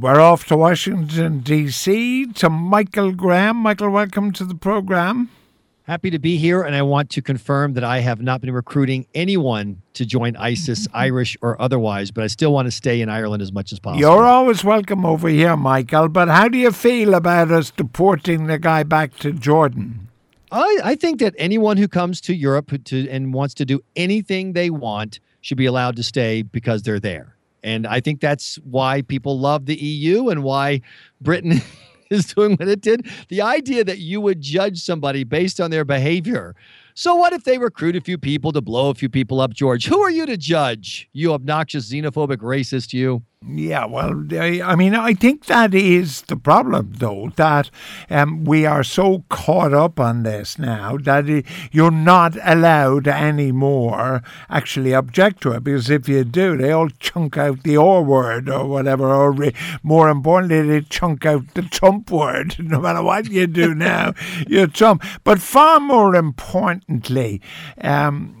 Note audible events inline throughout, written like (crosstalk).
We're off to Washington, D.C. to Michael Graham. Michael, welcome to the program. Happy to be here, and I want to confirm that I have not been recruiting anyone to join ISIS, (laughs) Irish or otherwise, but I still want to stay in Ireland as much as possible. You're always welcome over here, Michael, but how do you feel about us deporting the guy back to Jordan? I, I think that anyone who comes to Europe to, and wants to do anything they want should be allowed to stay because they're there. And I think that's why people love the EU and why Britain (laughs) is doing what it did. The idea that you would judge somebody based on their behavior. So, what if they recruit a few people to blow a few people up, George? Who are you to judge? You obnoxious, xenophobic racist, you. Yeah, well, I mean, I think that is the problem, though, that um, we are so caught up on this now that you're not allowed anymore actually object to it, because if you do, they all chunk out the R word or whatever, or re- more importantly, they chunk out the Trump word. (laughs) No matter what you do now, (laughs) you're Trump. But far more importantly, um,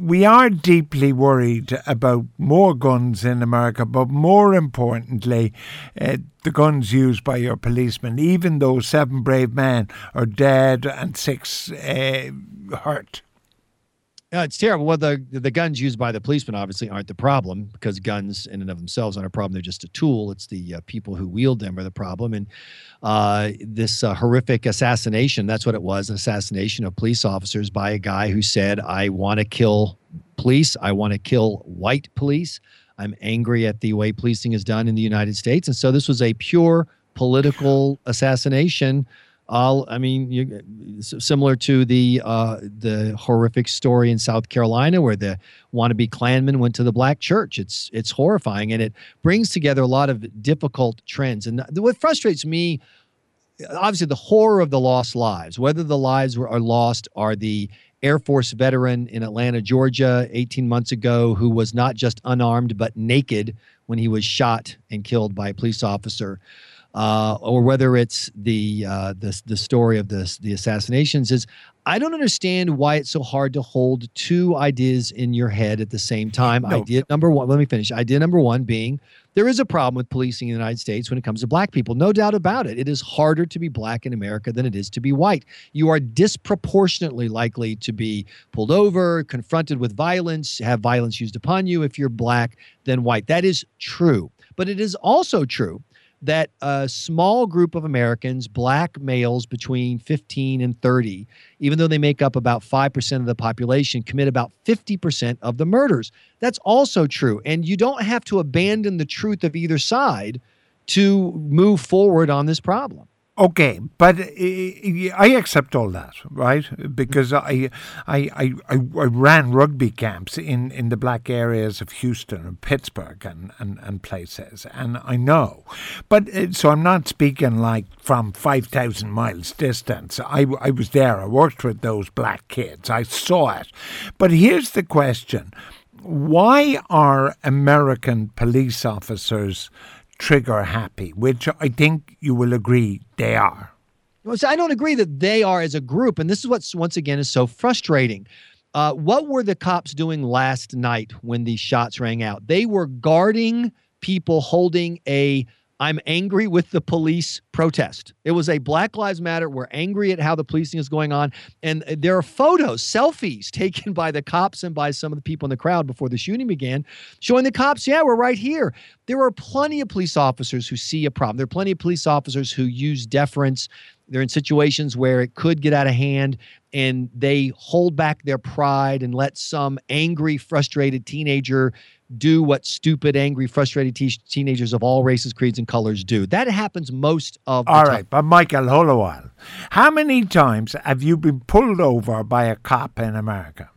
we are deeply worried about more guns in America, but more importantly, uh, the guns used by your policemen, even though seven brave men are dead and six uh, hurt. Uh, it's terrible. Well, the the guns used by the policemen obviously aren't the problem because guns in and of themselves aren't a problem. They're just a tool. It's the uh, people who wield them are the problem. And uh, this uh, horrific assassination, that's what it was, an assassination of police officers by a guy who said, I want to kill police. I want to kill white police. I'm angry at the way policing is done in the United States. And so this was a pure political assassination all I mean, you, similar to the uh, the horrific story in South Carolina where the wannabe Klanman went to the black church. It's it's horrifying, and it brings together a lot of difficult trends. And what frustrates me, obviously, the horror of the lost lives. Whether the lives were, are lost are the Air Force veteran in Atlanta, Georgia, 18 months ago, who was not just unarmed but naked when he was shot and killed by a police officer uh, or whether it's the uh, the the story of this the assassinations is I don't understand why it's so hard to hold two ideas in your head at the same time. No. Idea number one, let me finish. Idea number one being there is a problem with policing in the United States when it comes to black people. No doubt about it. It is harder to be black in America than it is to be white. You are disproportionately likely to be pulled over, confronted with violence, have violence used upon you if you're black than white. That is true. But it is also true that a small group of Americans, black males between 15 and 30, even though they make up about 5% of the population, commit about 50% of the murders. That's also true. And you don't have to abandon the truth of either side to move forward on this problem. Okay, but I accept all that, right? Because I, I, I, I ran rugby camps in, in the black areas of Houston and Pittsburgh and, and, and places, and I know. But uh, so I'm not speaking like from 5,000 miles distance. I, I was there, I worked with those black kids, I saw it. But here's the question why are American police officers trigger happy, which I think you will agree they are. Well, I don't agree that they are as a group, and this is what once again is so frustrating. Uh, what were the cops doing last night when these shots rang out? They were guarding people holding a I'm angry with the police protest. It was a Black Lives Matter. We're angry at how the policing is going on. And there are photos, selfies taken (laughs) by the cops and by some of the people in the crowd before the shooting began, showing the cops, yeah, we're right here. There are plenty of police officers who see a problem. There are plenty of police officers who use deference. They're in situations where it could get out of hand and they hold back their pride and let some angry, frustrated teenager do what stupid, angry, frustrated te- teenagers of all races, creeds, and colors do. That happens most of the all time. right, but Michael, hold a while. How many times have you been pulled over by a cop in America?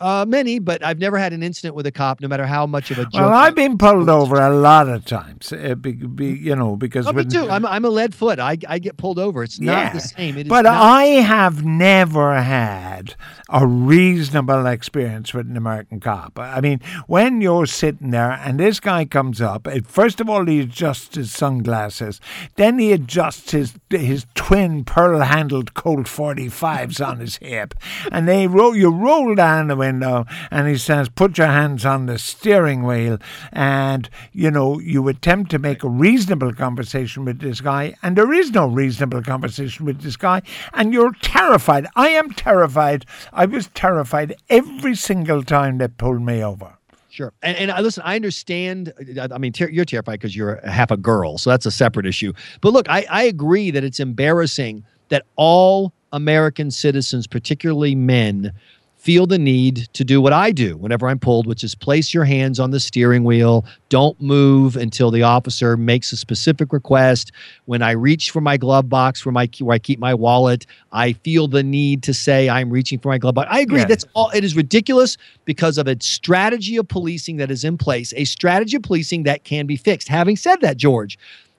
Uh, many, but I've never had an incident with a cop, no matter how much of a. Well, I've been pulled over a lot of times, uh, be, be, you know, because oh, me too. I'm, I'm a lead foot. I, I get pulled over. It's not yeah, the same. but not- I have never had a reasonable experience with an American cop. I mean, when you're sitting there and this guy comes up, first of all he adjusts his sunglasses, then he adjusts his his twin pearl-handled Colt 45s on his hip, and they roll you roll down the window window and he says, Put your hands on the steering wheel. And, you know, you attempt to make a reasonable conversation with this guy, and there is no reasonable conversation with this guy, and you're terrified. I am terrified. I was terrified every single time they pulled me over. Sure. And, and uh, listen, I understand. uh, I mean, ter- you're terrified because you're half a girl. So that's a separate issue. But look, I, I agree that it's embarrassing that all American citizens, particularly men, feel the need to do what I do whenever I'm pulled, which is place your hands on the steering wheel. Don't move until the officer makes a specific request. When I reach for my glove box where my where I keep my wallet, I feel the need to say I'm reaching for my glove box. I agree. Yeah. That's all. It is ridiculous because of a strategy of policing that is in place, a strategy of policing that can be fixed. Having said that, George,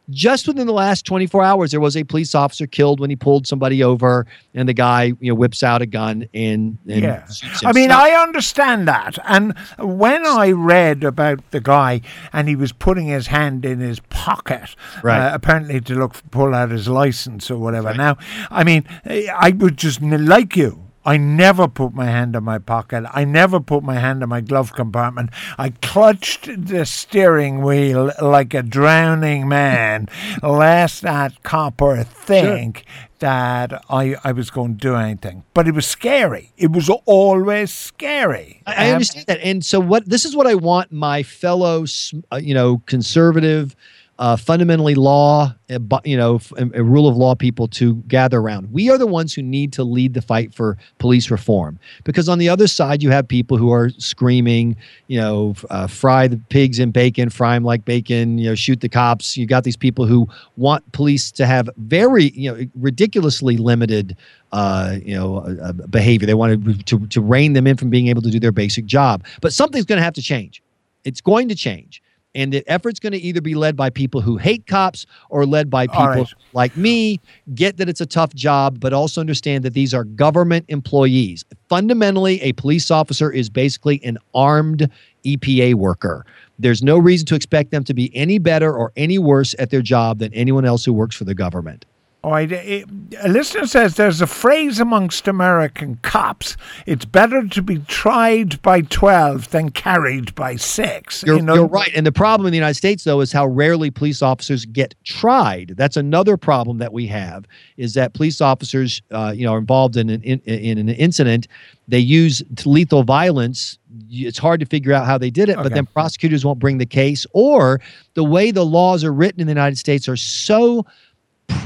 just within the last 24 hours, there was a police officer killed when he pulled somebody over, and the guy, you know, whips out a gun and, and Yeah. I mean, I understand that. And when I read about the guy and he was putting his hand in his pocket, Right. uh, apparently to look pull out his license or whatever. Right. Now, I mean, I would just like you. I never put my hand in my pocket. I never put my hand in my glove compartment. I clutched the steering wheel like a drowning man, (laughs) lest that copper think that I, I was going to do anything. But it was scary. It was always scary. I, I understand that. And so, what this is what I want my fellow, uh, you know, conservative, uh, fundamentally law, you know, a rule of law people to gather around. We are the ones who need to lead the fight for police reform because on the other side, you have people who are screaming, you know, uh, fry the pigs in bacon, fry them like bacon, you know, shoot the cops. You got these people who want police to have very, you know, ridiculously limited uh, you know, uh, uh, behavior. They want to, to to rein them in from being able to do their basic job. But something's going to have to change. It's going to change. And the effort's going to either be led by people who hate cops or led by people right. like me, get that it's a tough job, but also understand that these are government employees. Fundamentally, a police officer is basically an armed EPA worker. There's no reason to expect them to be any better or any worse at their job than anyone else who works for the government. All right. it- a listener says there's a phrase amongst American cops it's better to be tried by 12 than carried by 6. You're, You know, you're right. And the problem in the United States, though, is how rarely police officers get tried. That's another problem that we have is that police officers, uh, you know, are involved in an in, in an incident. They use lethal violence. It's hard to figure out how they did it, but then prosecutors won't bring the case, or the way the laws are written in the United States are so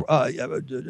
uh,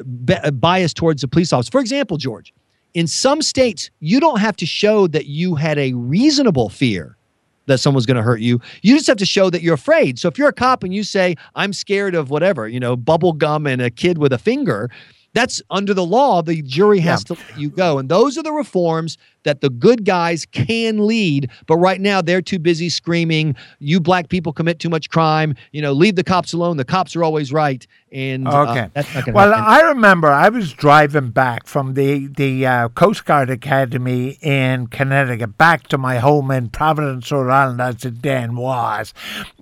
bi- biased towards the police officer. For example, George, in some states, you don't have to show that you had a reasonable fear that someone's going to hurt you. You just have to show that you're afraid. So if you're a cop and you say, I'm scared of whatever, you know, bubble gum and a kid with a finger, that's under the law. The jury has to let you go. And those are the reforms that the good guys can lead. But right now, they're too busy screaming, you black people commit too much crime. You know, leave the cops alone. The cops are always right. And uh, Okay. that's not going to Well, happen. I remember I was driving back from the the uh, Coast Guard Academy in Connecticut back to my home in Providence, Rhode Island, as it then was,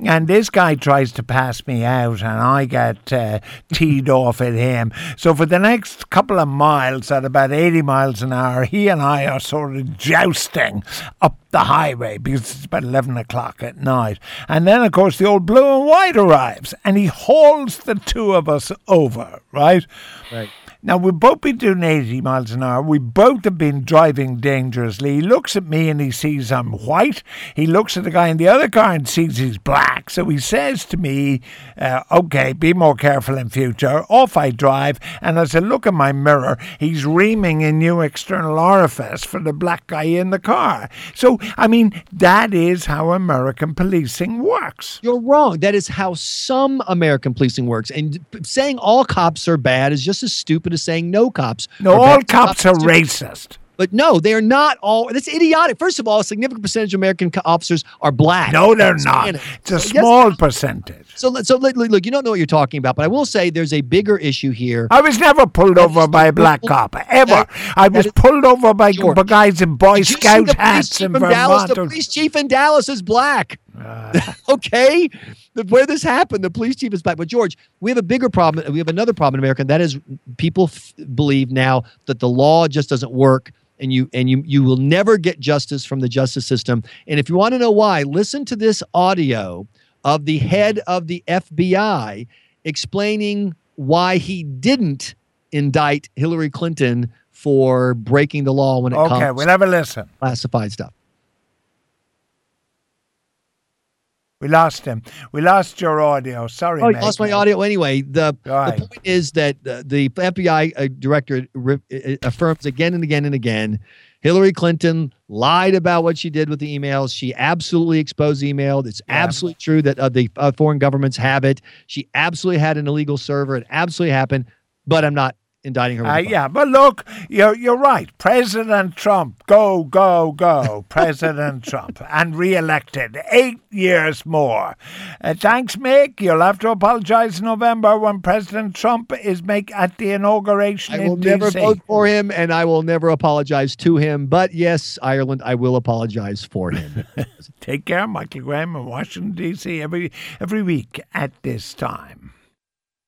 and this guy tries to pass me out, and I get uh, teed off at him. So for the next couple of miles, at about eighty miles an hour, he and I are sort of jousting up the highway because it's about 11 o'clock at night. And then, of course, the old blue and white arrives and he hauls the two of us over, right? Right. Now, we've both been doing 80 miles an hour. We both have been driving dangerously. He looks at me and he sees I'm white. He looks at the guy in the other car and sees he's black. So he says to me, uh, Okay, be more careful in future. Off I drive. And as I look in my mirror, he's reaming a new external orifice for the black guy in the car. So, I mean, that is how American policing works. You're wrong. That is how some American policing works. And saying all cops are bad is just as stupid as saying no cops. No, all bad. cops are racist. But no, they are not all. That's idiotic. First of all, a significant percentage of American officers are black. No, they're not. It's a So, yes, small percentage. So, so look, look, you don't know what you're talking about, but I will say there's a bigger issue here. I was never pulled over by a black cop ever. That- I was is- pulled over by guys in Boy Scout hats in from Dallas? Vermont. The police chief in Dallas is black. Uh, (laughs) okay, the, where this happened, the police chief is back. But George, we have a bigger problem. We have another problem in America, and that is people f- believe now that the law just doesn't work, and you and you you will never get justice from the justice system. And if you want to know why, listen to this audio of the head of the FBI explaining why he didn't indict Hillary Clinton for breaking the law when it okay, comes we'll have a listen. to classified stuff. We lost him. We lost your audio. Sorry, Oh, mate. lost my audio anyway. The, Right. the point is that uh, the FBI uh, director re- uh, affirms again and again and again Hillary Clinton lied about what she did with the emails. She absolutely exposed email. It's Yeah. absolutely true that uh, the uh, foreign governments have it. She absolutely had an illegal server. It absolutely happened. But I'm not indicting her. with Uh, yeah, but look, you're you're right. President Trump, go, go, go. (laughs) President Trump, and re-elected eight years more. Uh, thanks, Mick. You'll have to apologise in November when President Trump is make at the inauguration I in will never vote for him, and I will never apologize to him. But yes, Ireland, I will apologize for him. (laughs) Take care, Michael Graham in Washington D.C. every every week at this time.